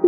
We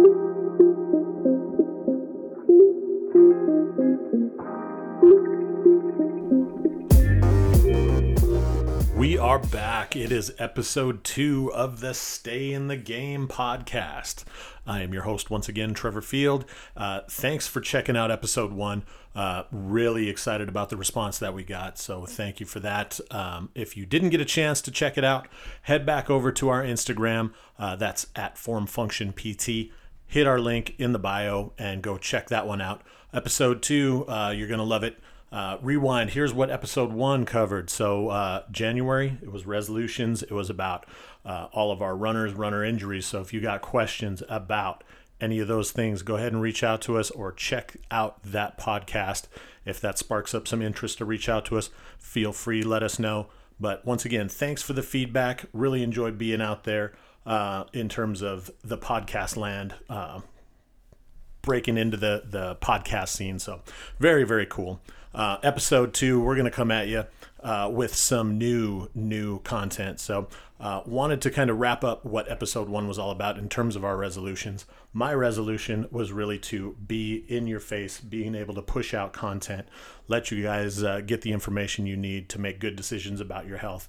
are back. It is episode two of the Stay in the Game podcast. I am your host once again, Trevor Field. Uh, thanks for checking out episode one. Uh, really excited about the response that we got. So thank you for that. Um, if you didn't get a chance to check it out, head back over to our Instagram. Uh, that's at Form Function PT. Hit our link in the bio and go check that one out. Episode two, uh, you're going to love it. Uh, rewind. Here's what episode one covered. So uh, January, it was resolutions. It was about uh, all of our runners, runner injuries. So if you got questions about any of those things, go ahead and reach out to us or check out that podcast. If that sparks up some interest to reach out to us, feel free. Let us know. But once again, thanks for the feedback. Really enjoyed being out there uh, in terms of the podcast land. Uh, breaking into the the podcast scene so very very cool uh, episode two, we're to come at you uh, with some new, new content. So, uh, wanted to kind of wrap up what episode one was all about in terms of our resolutions. My resolution was really to be in your face, being able to push out content, let you guys get the information you need to make good decisions about your health.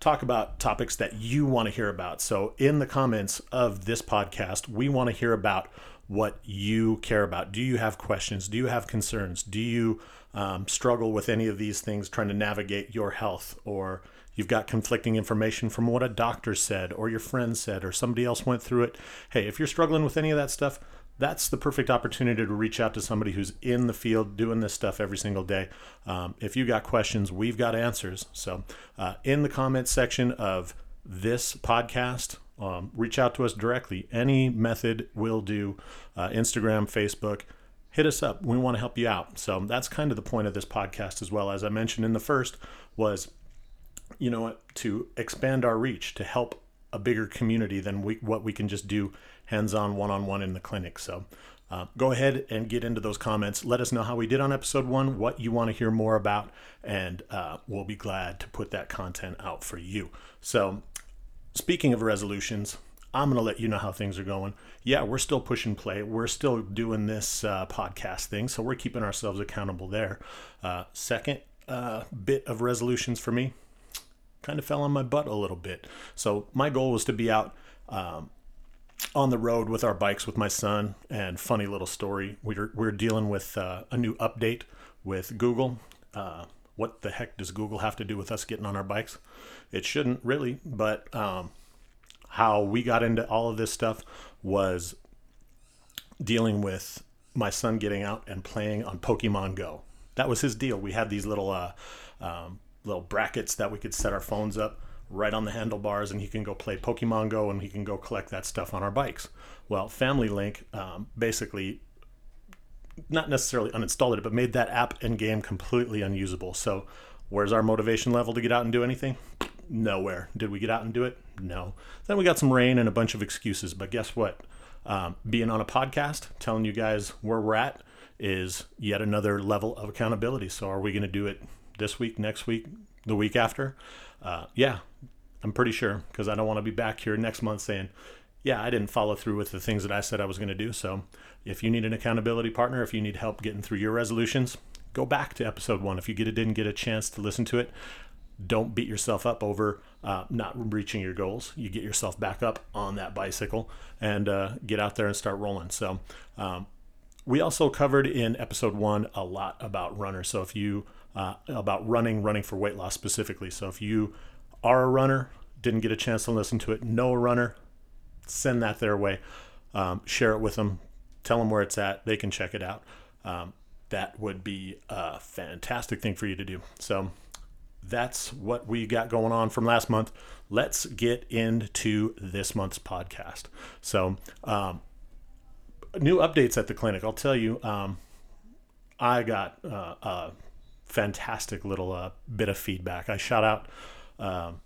Talk about topics that you want to hear about. So, in the comments of this podcast, we want to hear about what you care about. Do you have questions? Do you have concerns? Do you um, struggle with any of these things trying to navigate your health or you've got conflicting information from what a doctor said or your friend said or somebody else went through it hey if you're struggling with any of that stuff that's the perfect opportunity to reach out to somebody who's in the field doing this stuff every single day um, if you got questions we've got answers so uh, in the comments section of this podcast um, reach out to us directly any method will do uh, instagram facebook hit us up. We want to help you out. So that's kind of the point of this podcast as well. As I mentioned in the first, was you know what to expand our reach to help a bigger community than we, what we can just do hands-on one-on-one in the clinic. So uh, go ahead and get into those comments. Let us know how we did on episode one, what you want to hear more about, and uh, we'll be glad to put that content out for you. So, speaking of resolutions, I'm going to let you know how things are going. Yeah, we're still pushing play. We're still doing this uh, podcast thing, so we're keeping ourselves accountable there. Uh, second uh, bit of resolutions for me kind of fell on my butt a little bit. So my goal was to be out um, on the road with our bikes with my son. And funny little story, we're we're dealing with uh, a new update with Google. Uh, what the heck does Google have to do with us getting on our bikes? It shouldn't really, but um, how we got into all of this stuff was dealing with my son getting out and playing on Pokemon Go. That was his deal. We had these little uh, um, little brackets that we could set our phones up right on the handlebars, and he can go play Pokemon Go, and he can go collect that stuff on our bikes. Well, Family Link um, basically not necessarily uninstalled it, but made that app and game completely unusable. So, where's our motivation level to get out and do anything? Nowhere. Did we get out and do it? No. Then we got some rain and a bunch of excuses. But guess what? Um, being on a podcast, telling you guys where we're at, is yet another level of accountability. So, are we going to do it this week, next week, the week after? Uh, yeah, I'm pretty sure because I don't want to be back here next month saying, yeah, I didn't follow through with the things that I said I was going to do. So, if you need an accountability partner, if you need help getting through your resolutions, go back to episode one. If you get, didn't get a chance to listen to it, don't beat yourself up over uh, not reaching your goals. You get yourself back up on that bicycle and uh, get out there and start rolling. So, um, we also covered in episode one a lot about runners. So, if you uh, about running, running for weight loss specifically. So, if you are a runner, didn't get a chance to listen to it, know a runner, send that their way. Um, share it with them. Tell them where it's at. They can check it out. Um, that would be a fantastic thing for you to do. So, that's what we got going on from last month. Let's get into this month's podcast. So, um, new updates at the clinic. I'll tell you, um, I got uh, a fantastic little uh, bit of feedback. I shot out um,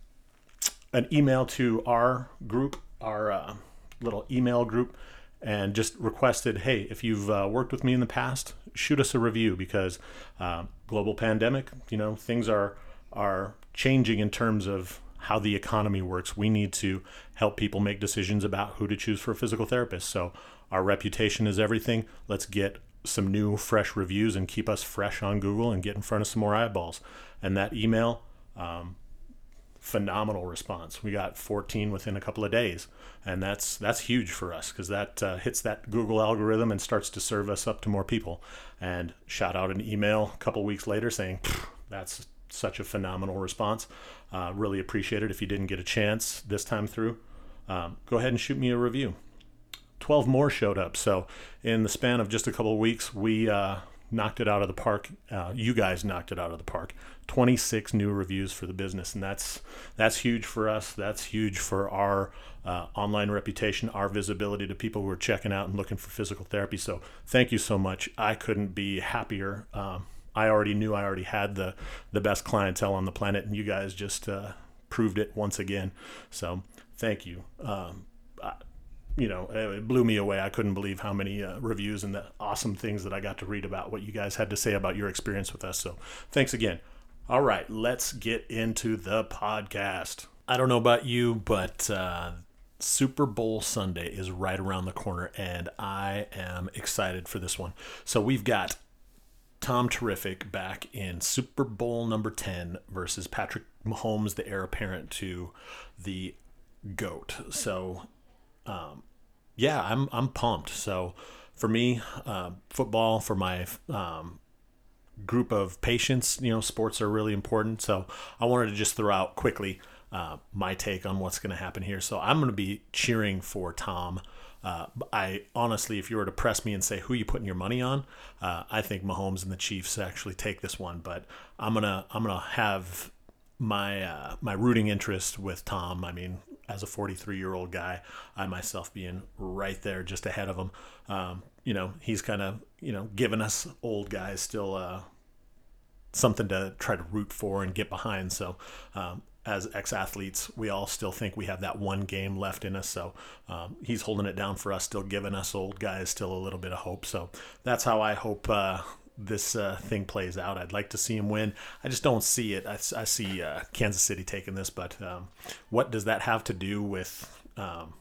an email to our group, our uh, little email group, and just requested, hey, if you've uh, worked with me in the past, shoot us a review because uh, global pandemic, you know, things are are changing in terms of how the economy works. We need to help people make decisions about who to choose for a physical therapist. So our reputation is everything. Let's get some new, fresh reviews and keep us fresh on Google and get in front of some more eyeballs. And that email, um, phenomenal response. We got 14 within a couple of days, and that's that's huge for us because that uh, hits that Google algorithm and starts to serve us up to more people. And shot out an email a couple weeks later saying that's such a phenomenal response. Uh, really appreciate it. If you didn't get a chance this time through, um, go ahead and shoot me a review. 12 more showed up. So in the span of just a couple of weeks, we uh, knocked it out of the park. Uh, you guys knocked it out of the park. 26 new reviews for the business, and that's that's huge for us. That's huge for our uh, online reputation, our visibility to people who are checking out and looking for physical therapy. So thank you so much. I couldn't be happier. Um, I already knew I already had the the best clientele on the planet, and you guys just uh, proved it once again. So thank you. Um, you know, it blew me away. I couldn't believe how many uh, reviews and the awesome things that I got to read about what you guys had to say about your experience with us. So, thanks again. All right, let's get into the podcast. I don't know about you, but uh, Super Bowl Sunday is right around the corner, and I am excited for this one. So, we've got Tom Terrific back in Super Bowl number 10 versus Patrick Mahomes, the heir apparent to the GOAT. So, um, yeah, I'm I'm pumped. So for me, uh, football for my um, group of patients, you know, sports are really important. So I wanted to just throw out quickly uh, my take on what's going to happen here. So I'm going to be cheering for Tom. Uh, I honestly, if you were to press me and say who you putting your money on, uh, I think Mahomes and the Chiefs actually take this one. But I'm gonna I'm gonna have my uh, my rooting interest with Tom. I mean, as a 43 year old guy, I myself being right there just ahead of him. Um, you know, he's kind of, you know, giving us old guys still uh, something to try to root for and get behind. So, um, as ex athletes, we all still think we have that one game left in us. So, um, he's holding it down for us, still giving us old guys still a little bit of hope. So, that's how I hope uh, this uh, thing plays out. I'd like to see him win. I just don't see it. I, I see uh, Kansas City taking this, but um, what does that have to do with um,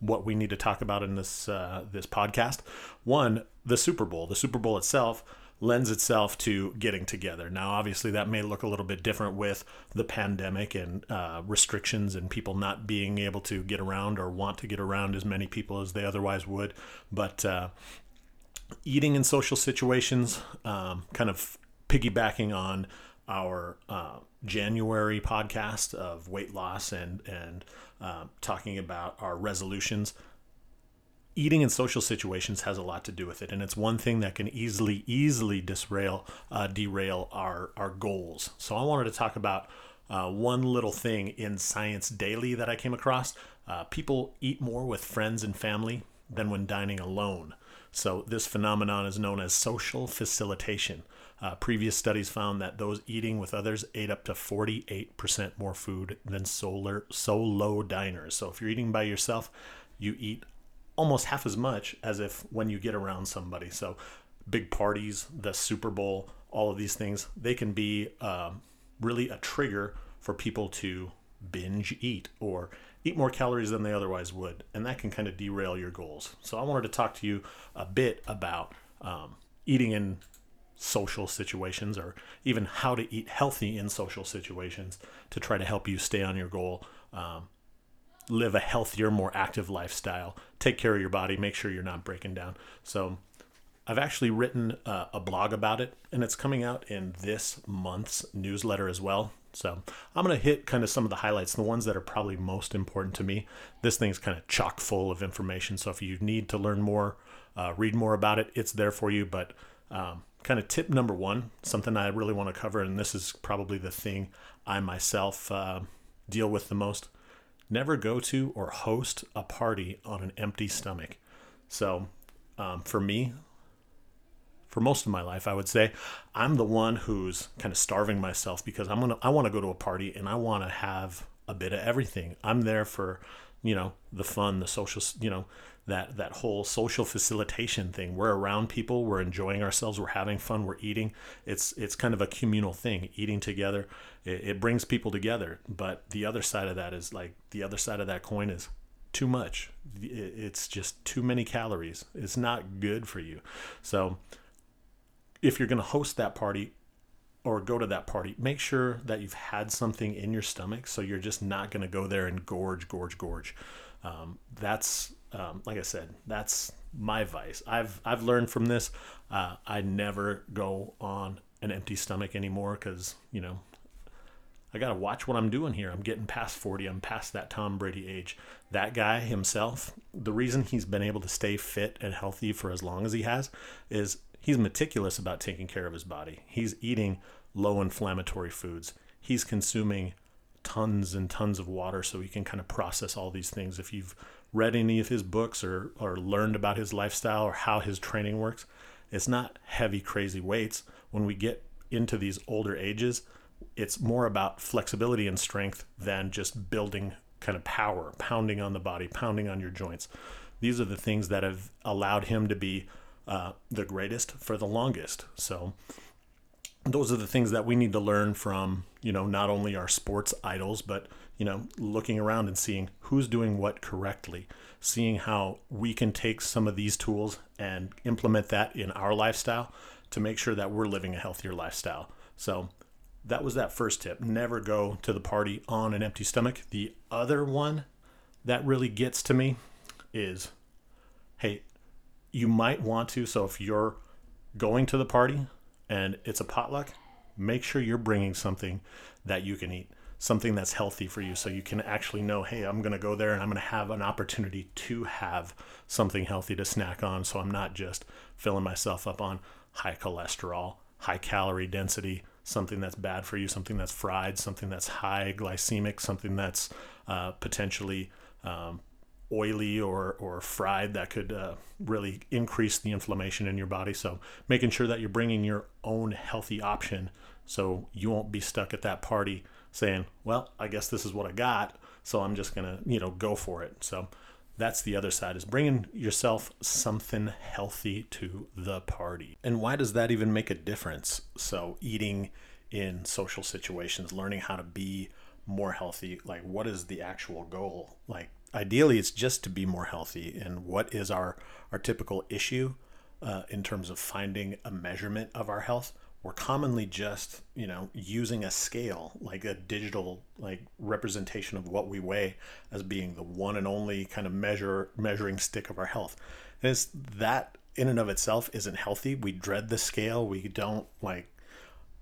what we need to talk about in this uh, this podcast? One, the Super Bowl. The Super Bowl itself lends itself to getting together. Now, obviously, that may look a little bit different with the pandemic and uh, restrictions and people not being able to get around or want to get around as many people as they otherwise would. But uh, eating in social situations, um, kind of piggybacking on our uh, January podcast of weight loss and and uh, talking about our resolutions. Eating in social situations has a lot to do with it, and it's one thing that can easily easily disrail uh, derail our our goals. So I wanted to talk about uh, one little thing in Science Daily that I came across. Uh, people eat more with friends and family than when dining alone. So, this phenomenon is known as social facilitation. Uh, previous studies found that those eating with others ate up to 48% more food than solar, solo diners. So, if you're eating by yourself, you eat almost half as much as if when you get around somebody. So, big parties, the Super Bowl, all of these things, they can be uh, really a trigger for people to binge eat or eat more calories than they otherwise would, and that can kind of derail your goals. So I wanted to talk to you a bit about um, eating in social situations or even how to eat healthy in social situations to try to help you stay on your goal um, live a healthier more active lifestyle take care of your body make sure you're not breaking down. So i've actually written uh, a blog about it and it's coming out in this month's newsletter as well so I'm going to hit kind of some of the highlights, the ones that are probably most important to me. This thing's kind of chock full of information. So if you need to learn more, uh, read more about it, it's there for you. But um, kind of tip number one, something I really want to cover, and this is probably the thing I myself uh, deal with the most never go to or host a party on an empty stomach. So um, for me, for most of my life, I would say, I'm the one who's kind of starving myself because I'm gonna I want to go to a party and I want to have a bit of everything. I'm there for you know, the fun, the social, you know, that that whole social facilitation thing. We're around people, we're enjoying ourselves, we're having fun, we're eating. It's it's kind of a communal thing, eating together. It, it brings people together. But the other side of that is like the other side of that coin is too much. It's just too many calories. It's not good for you. So if you're going to host that party, or go to that party, make sure that you've had something in your stomach so you're just not going to go there and gorge, gorge, gorge. Um, that's um, like I said, that's my vice. I've I've learned from this. Uh, I never go on an empty stomach anymore because you know I got to watch what I'm doing here. I'm getting past 40. I'm past that Tom Brady age. That guy himself, the reason he's been able to stay fit and healthy for as long as he has is he's meticulous about taking care of his body. He's eating low inflammatory foods. He's consuming tons and tons of water so he can kind of process all these things. If you've read any of his books or, or learned about his lifestyle or how his training works, it's not heavy, crazy weights. When we get into these older ages, it's more about flexibility and strength than just building kind of power, pounding on the body, pounding on your joints. These are the things that have allowed him to be uh, the greatest for the longest. So those are the things that we need to learn from, you know, not only our sports idols, but, you know, looking around and seeing who's doing what correctly, seeing how we can take some of these tools and implement that in our lifestyle to make sure that we're living a healthier lifestyle. So that was that first tip. Never go to the party on an empty stomach. The other one that really gets to me is hey, you might want to. So if you're going to the party and it's a potluck, make sure you're bringing something that you can eat, something that's healthy for you. So you can actually know, hey, I'm going to go there and I'm going to have an opportunity to have something healthy to snack on. So I'm not just filling myself up on high cholesterol, high calorie density, something that's bad for you, something that's fried, something that's high glycemic, something that's uh, potentially um, oily or, or fried that could uh, really increase the inflammation in your body. So making sure that you're bringing your own healthy option so you won't be stuck at that party saying, well, I guess this is what I got. So I'm just to, you know, go for it. So that's the other side is bringing yourself something healthy to the party. And why does that even make a difference? So eating in social situations, learning how to be more healthy, like what is the actual goal? Like ideally it's just to be more healthy. And what is our our typical issue uh, in terms of finding a measurement of our health? We're commonly just you know using a scale like a digital like representation of what we weigh as being the one and only kind of measure measuring stick of our health. And it's that in and of itself isn't healthy. We dread the scale. We don't like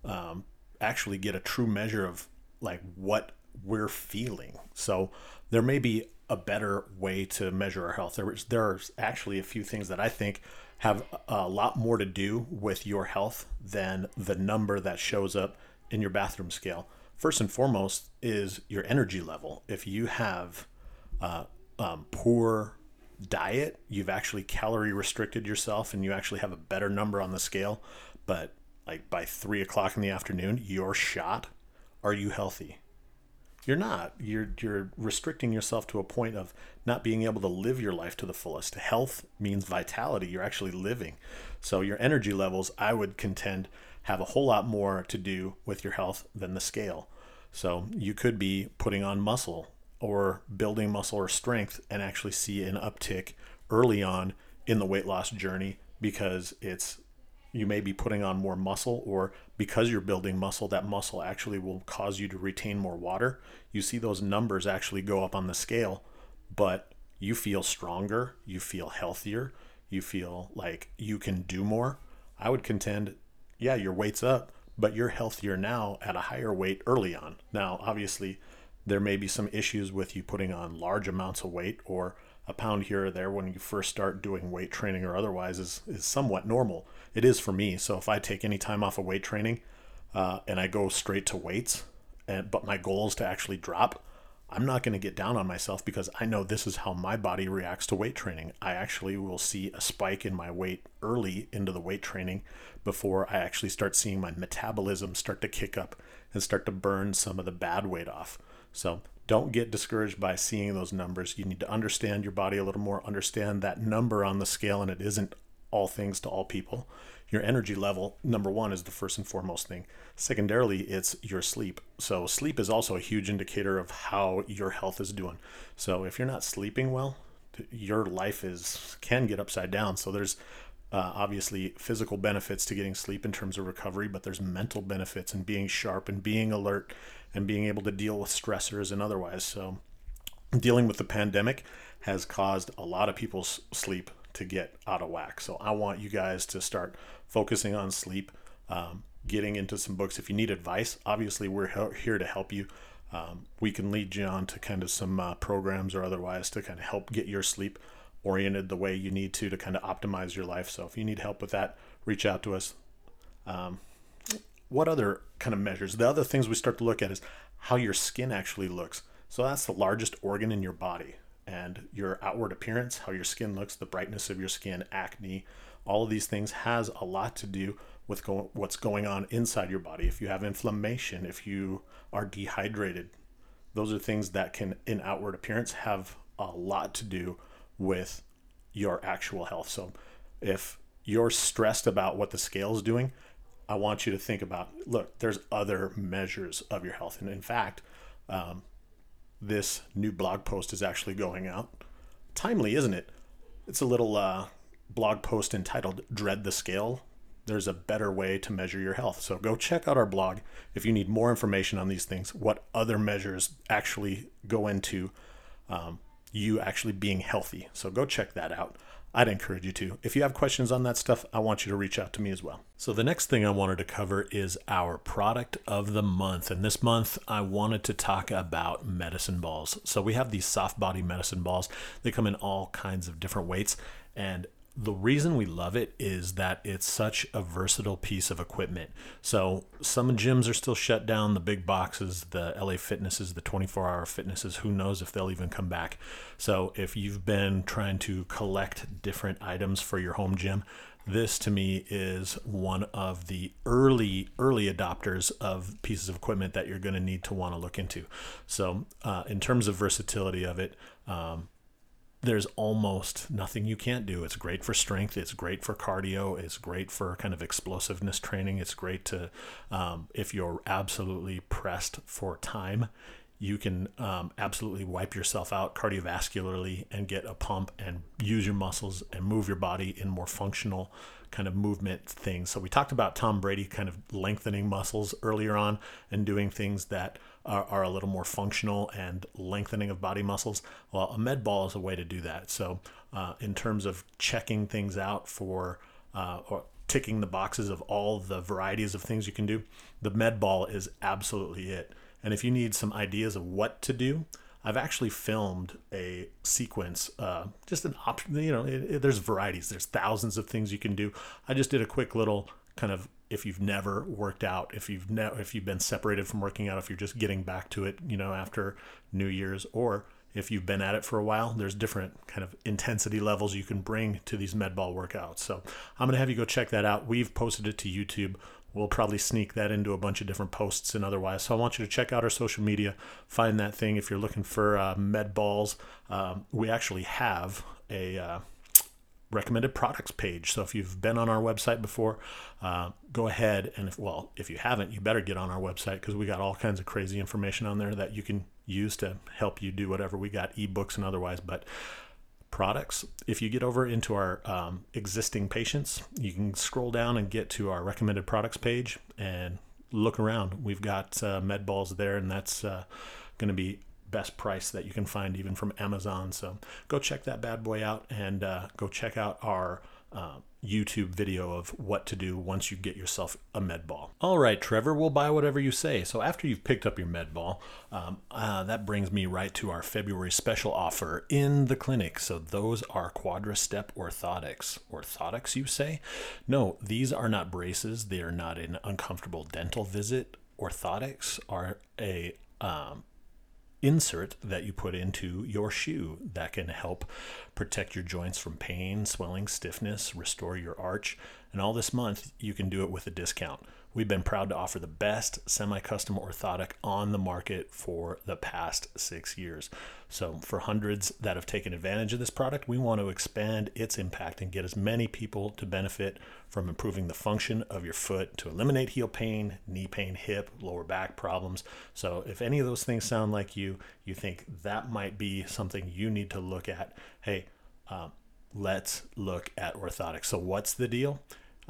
um, actually get a true measure of like what we're feeling. So there may be a better way to measure our health. There, there's actually a few things that I think have a lot more to do with your health than the number that shows up in your bathroom scale. First and foremost is your energy level. If you have uh, um, poor diet, you've actually calorie restricted yourself and you actually have a better number on the scale, but like by three o'clock in the afternoon, you're shot. Are you healthy? You're not. You're you're restricting yourself to a point of not being able to live your life to the fullest. Health means vitality. You're actually living. So your energy levels, I would contend, have a whole lot more to do with your health than the scale. So you could be putting on muscle or building muscle or strength and actually see an uptick early on in the weight loss journey because it's you may be putting on more muscle or because you're building muscle that muscle actually will cause you to retain more water. You see those numbers actually go up on the scale but you feel stronger you feel healthier you feel like you can do more. I would contend yeah your weight's up but you're healthier now at a higher weight early on. Now obviously there may be some issues with you putting on large amounts of weight or a pound here or there when you first start doing weight training or otherwise is, is somewhat normal. It is for me. So if I take any time off of weight training uh, and I go straight to weights, and but my goal is to actually drop, I'm not going to get down on myself because I know this is how my body reacts to weight training. I actually will see a spike in my weight early into the weight training before I actually start seeing my metabolism start to kick up and start to burn some of the bad weight off. So don't get discouraged by seeing those numbers. You need to understand your body a little more, understand that number on the scale, and it isn't all things to all people. Your energy level, number one, is the first and foremost thing. Secondarily, it's your sleep. So, sleep is also a huge indicator of how your health is doing. So, if you're not sleeping well, your life is can get upside down. So, there's uh, obviously physical benefits to getting sleep in terms of recovery, but there's mental benefits and being sharp and being alert and being able to deal with stressors and otherwise. So, dealing with the pandemic has caused a lot of people's sleep to get out of whack. So, I want you guys to start focusing on sleep, um, getting into some books. If you need advice, obviously, we're here to help you. Um, we can lead you on to kind of some uh, programs or otherwise to kind of help get your sleep oriented the way you need to to kind of optimize your life. So if you need help with that, reach out to us. Um, what other kind of measures? The other things we start to look at is how your skin actually looks. So that's the largest organ in your body. And your outward appearance, how your skin looks, the brightness of your skin, acne, all of these things has a lot to do with go- what's going on inside your body. If you have inflammation, if you are dehydrated, those are things that can, in outward appearance, have a lot to do with your actual health. So if you're stressed about what the scale is doing, I want you to think about look, there's other measures of your health. And in fact, um, this new blog post is actually going out. Timely, isn't it? It's a little uh, blog post entitled Dread the Scale. There's a better way to measure your health. So go check out our blog if you need more information on these things, what other measures actually go into um, you actually being healthy. So go check that out. I'd encourage you to. If you have questions on that stuff, I want you to reach out to me as well. So, the next thing I wanted to cover is our product of the month. And this month, I wanted to talk about medicine balls. So, we have these soft body medicine balls, they come in all kinds of different weights. And the reason we love it is that it's such a versatile piece of equipment. So some gyms are still shut down, the big boxes, the LA Fitnesses, the 24-hour fitnesses, who knows if they'll even come back. So if you've been trying to collect different items for your home gym, this to me is one of the early early adopters of pieces of equipment that you're going to need to want to look into. So uh, in terms of versatility of it, um, there's almost nothing you can't do. It's great for strength. It's great for cardio. It's great for kind of explosiveness training. It's great to, um, if you're absolutely pressed for time, you can um, absolutely wipe yourself out cardiovascularly and get a pump and use your muscles and move your body in more functional kind of movement things. So we talked about Tom Brady kind of lengthening muscles earlier on and doing things that are, are a little more functional and lengthening of body muscles. Well, a med ball is a way to do that. So uh, in terms of checking things out for uh, or ticking the boxes of all the varieties of things you can do, the med ball is absolutely it. And if you need some ideas of what to do, I've actually filmed a sequence, uh, just an option. You know, it, it, there's varieties. There's thousands of things you can do. I just did a quick little kind of if you've never worked out, if you've ne- if you've been separated from working out, if you're just getting back to it, you know, after New Year's, or if you've been at it for a while, there's different kind of intensity levels you can bring to these med ball workouts. So I'm gonna have you go check that out. We've posted it to YouTube. We'll probably sneak that into a bunch of different posts and otherwise. So I want you to check out our social media, find that thing. If you're looking for uh, med balls, um, we actually have a uh, recommended products page. So if you've been on our website before, uh, go ahead and if well, if you haven't, you better get on our website because we got all kinds of crazy information on there that you can use to help you do whatever. We got ebooks and otherwise, but products. If you get over into our um, existing patients, you can scroll down and get to our recommended products page and look around. We've got uh, med balls there, and that's uh, going to be best price that you can find even from Amazon. So go check that bad boy out and uh, go check out our uh, YouTube video of what to do once you get yourself a med ball. All right, Trevor, we'll buy whatever you say. So after you've picked up your med ball, um, uh, that brings me right to our February special offer in the clinic. So those are QuadraStep orthotics. Orthotics, you say? No, these are not braces. They are not an uncomfortable dental visit. Orthotics are a um, insert that you put into your shoe that can help protect your joints from pain, swelling, stiffness, restore your arch. And all this month, you can do it with a discount. We've been proud to offer the best semi custom orthotic on the market for the past six years. So, for hundreds that have taken advantage of this product, we want to expand its impact and get as many people to benefit from improving the function of your foot to eliminate heel pain, knee pain, hip, lower back problems. So, if any of those things sound like you, you think that might be something you need to look at, hey, um, let's look at orthotics. So, what's the deal?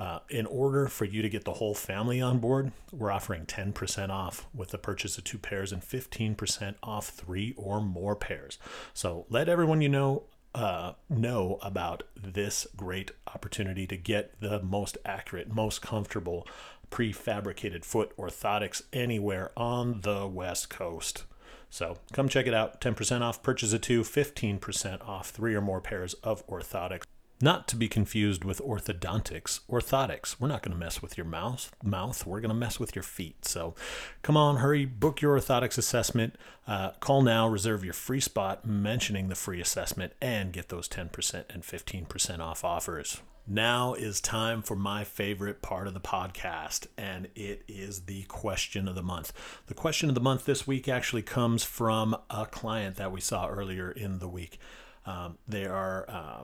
Uh, in order for you to get the whole family on board, we're offering 10% off with the purchase of two pairs and 15% off three or more pairs. So let everyone you know uh, know about this great opportunity to get the most accurate, most comfortable prefabricated foot orthotics anywhere on the West Coast. So come check it out. 10% off purchase of two, 15% off three or more pairs of orthotics. Not to be confused with orthodontics. Orthotics. We're not going to mess with your mouth. Mouth. We're going to mess with your feet. So, come on, hurry, book your orthotics assessment. Uh, call now, reserve your free spot, mentioning the free assessment, and get those 10% and 15% off offers. Now is time for my favorite part of the podcast, and it is the question of the month. The question of the month this week actually comes from a client that we saw earlier in the week. Um, they are uh,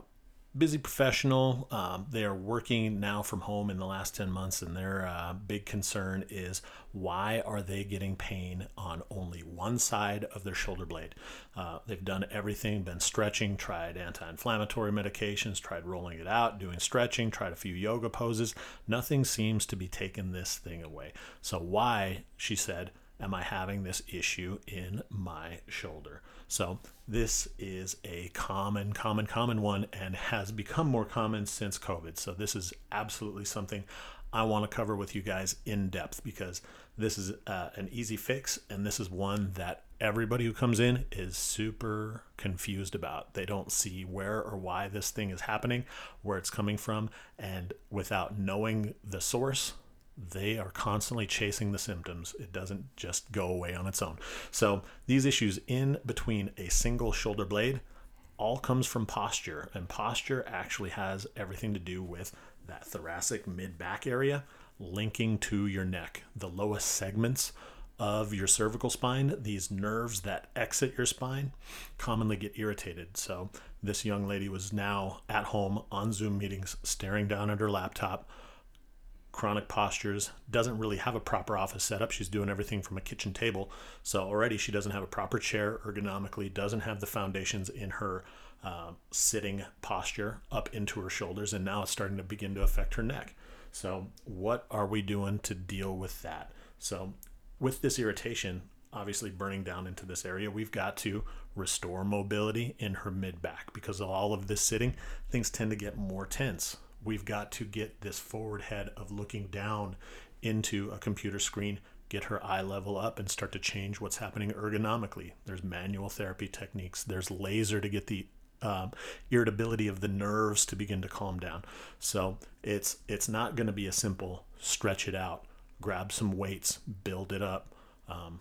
busy professional. Um, they are working now from home in the last 10 months, and their uh, big concern is why are they getting pain on only one side of their shoulder blade? Uh, they've done everything, been stretching, tried anti inflammatory medications, tried rolling it out, doing stretching, tried a few yoga poses. Nothing seems to be taking this thing away. So, why, she said, am I having this issue in my shoulder? So, this is a common, common, common one and has become more common since COVID. So, this is absolutely something I want to cover with you guys in depth because this is uh, an easy fix and this is one that everybody who comes in is super confused about. They don't see where or why this thing is happening, where it's coming from, and without knowing the source, they are constantly chasing the symptoms. It doesn't just go away on its own. So these issues in between a single shoulder blade all comes from posture, and posture actually has everything to do with that thoracic mid back area linking to your neck. The lowest segments of your cervical spine, these nerves that exit your spine, commonly get irritated. So, this young lady was now at home on Zoom meetings, staring down at her laptop, chronic postures, doesn't really have a proper office setup. She's doing everything from a kitchen table. So already she doesn't have a proper chair ergonomically, doesn't have the foundations in her uh, sitting posture up into her shoulders, and now it's starting to begin to affect her neck. So, what are we doing to deal with that? So, with this irritation, obviously burning down into this area, we've got to restore mobility in her mid back because of all of this sitting, things tend to get more tense we've got to get this forward head of looking down into a computer screen, get her eye level up, and start to change what's happening ergonomically. There's manual therapy techniques, there's laser to get the um, irritability of the nerves to begin to calm down. So it's it's not going to be a simple stretch it out, grab some weights, build it up, um,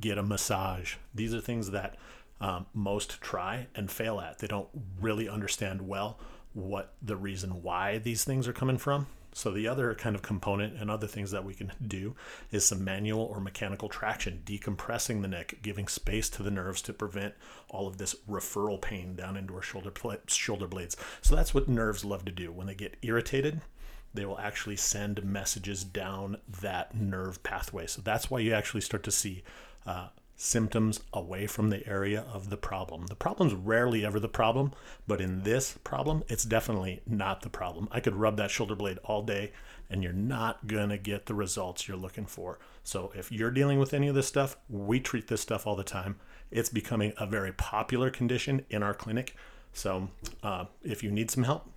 get a massage. These are things that um, most try and fail at. They don't really understand well what the reason why these things are coming from. So the other kind of component and other things that we can do is some manual or mechanical traction, decompressing the neck, giving space to the nerves to prevent all of this referral pain down into our shoulder shoulder blades. So that's what nerves love to do. When they get irritated, they will actually send messages down that nerve pathway. So that's why you actually start to see uh, symptoms away from the area of the problem. The problem's rarely ever the problem, but in this problem, it's definitely not the problem. I could rub that shoulder blade all day and you're not going to get the results you're looking for. So if you're dealing with any of this stuff, we treat this stuff all the time. It's becoming a very popular condition in our clinic. So uh, if you need some help,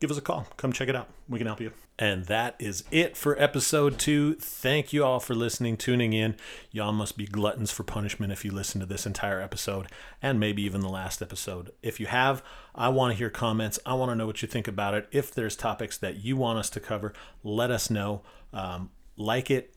give us a call. Come check it out. We can help you. And that is it for episode two. Thank you all for listening, tuning in. Y'all must be gluttons for punishment if you listen to this entire episode and maybe even the last episode. If you have, I want to hear comments. I want to know what you think about it. If there's topics that you want us to cover, let us know. Um, like it,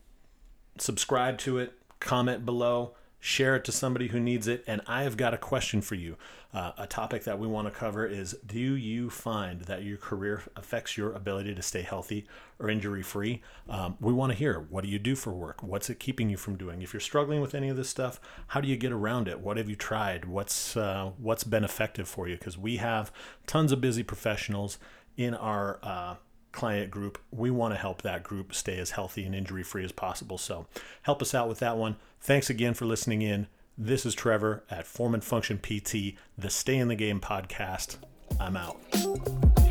subscribe to it, comment below share it to somebody who needs it. And I have got a question for you. Uh, a topic that we want to cover is Do you find that your career affects your ability to stay healthy or injury free? Um, we want to hear what do you do for work? What's it keeping you from doing? If you're struggling with any of this stuff, how do you get around it? What have you tried? What's uh, what's been effective for you? Because we have tons of busy professionals in our uh, client group. We want to help that group stay as healthy and injury free as possible. So help us out with that one. Thanks again for listening in. This is Trevor at Form and Function PT, the Stay in the Game podcast. I'm out.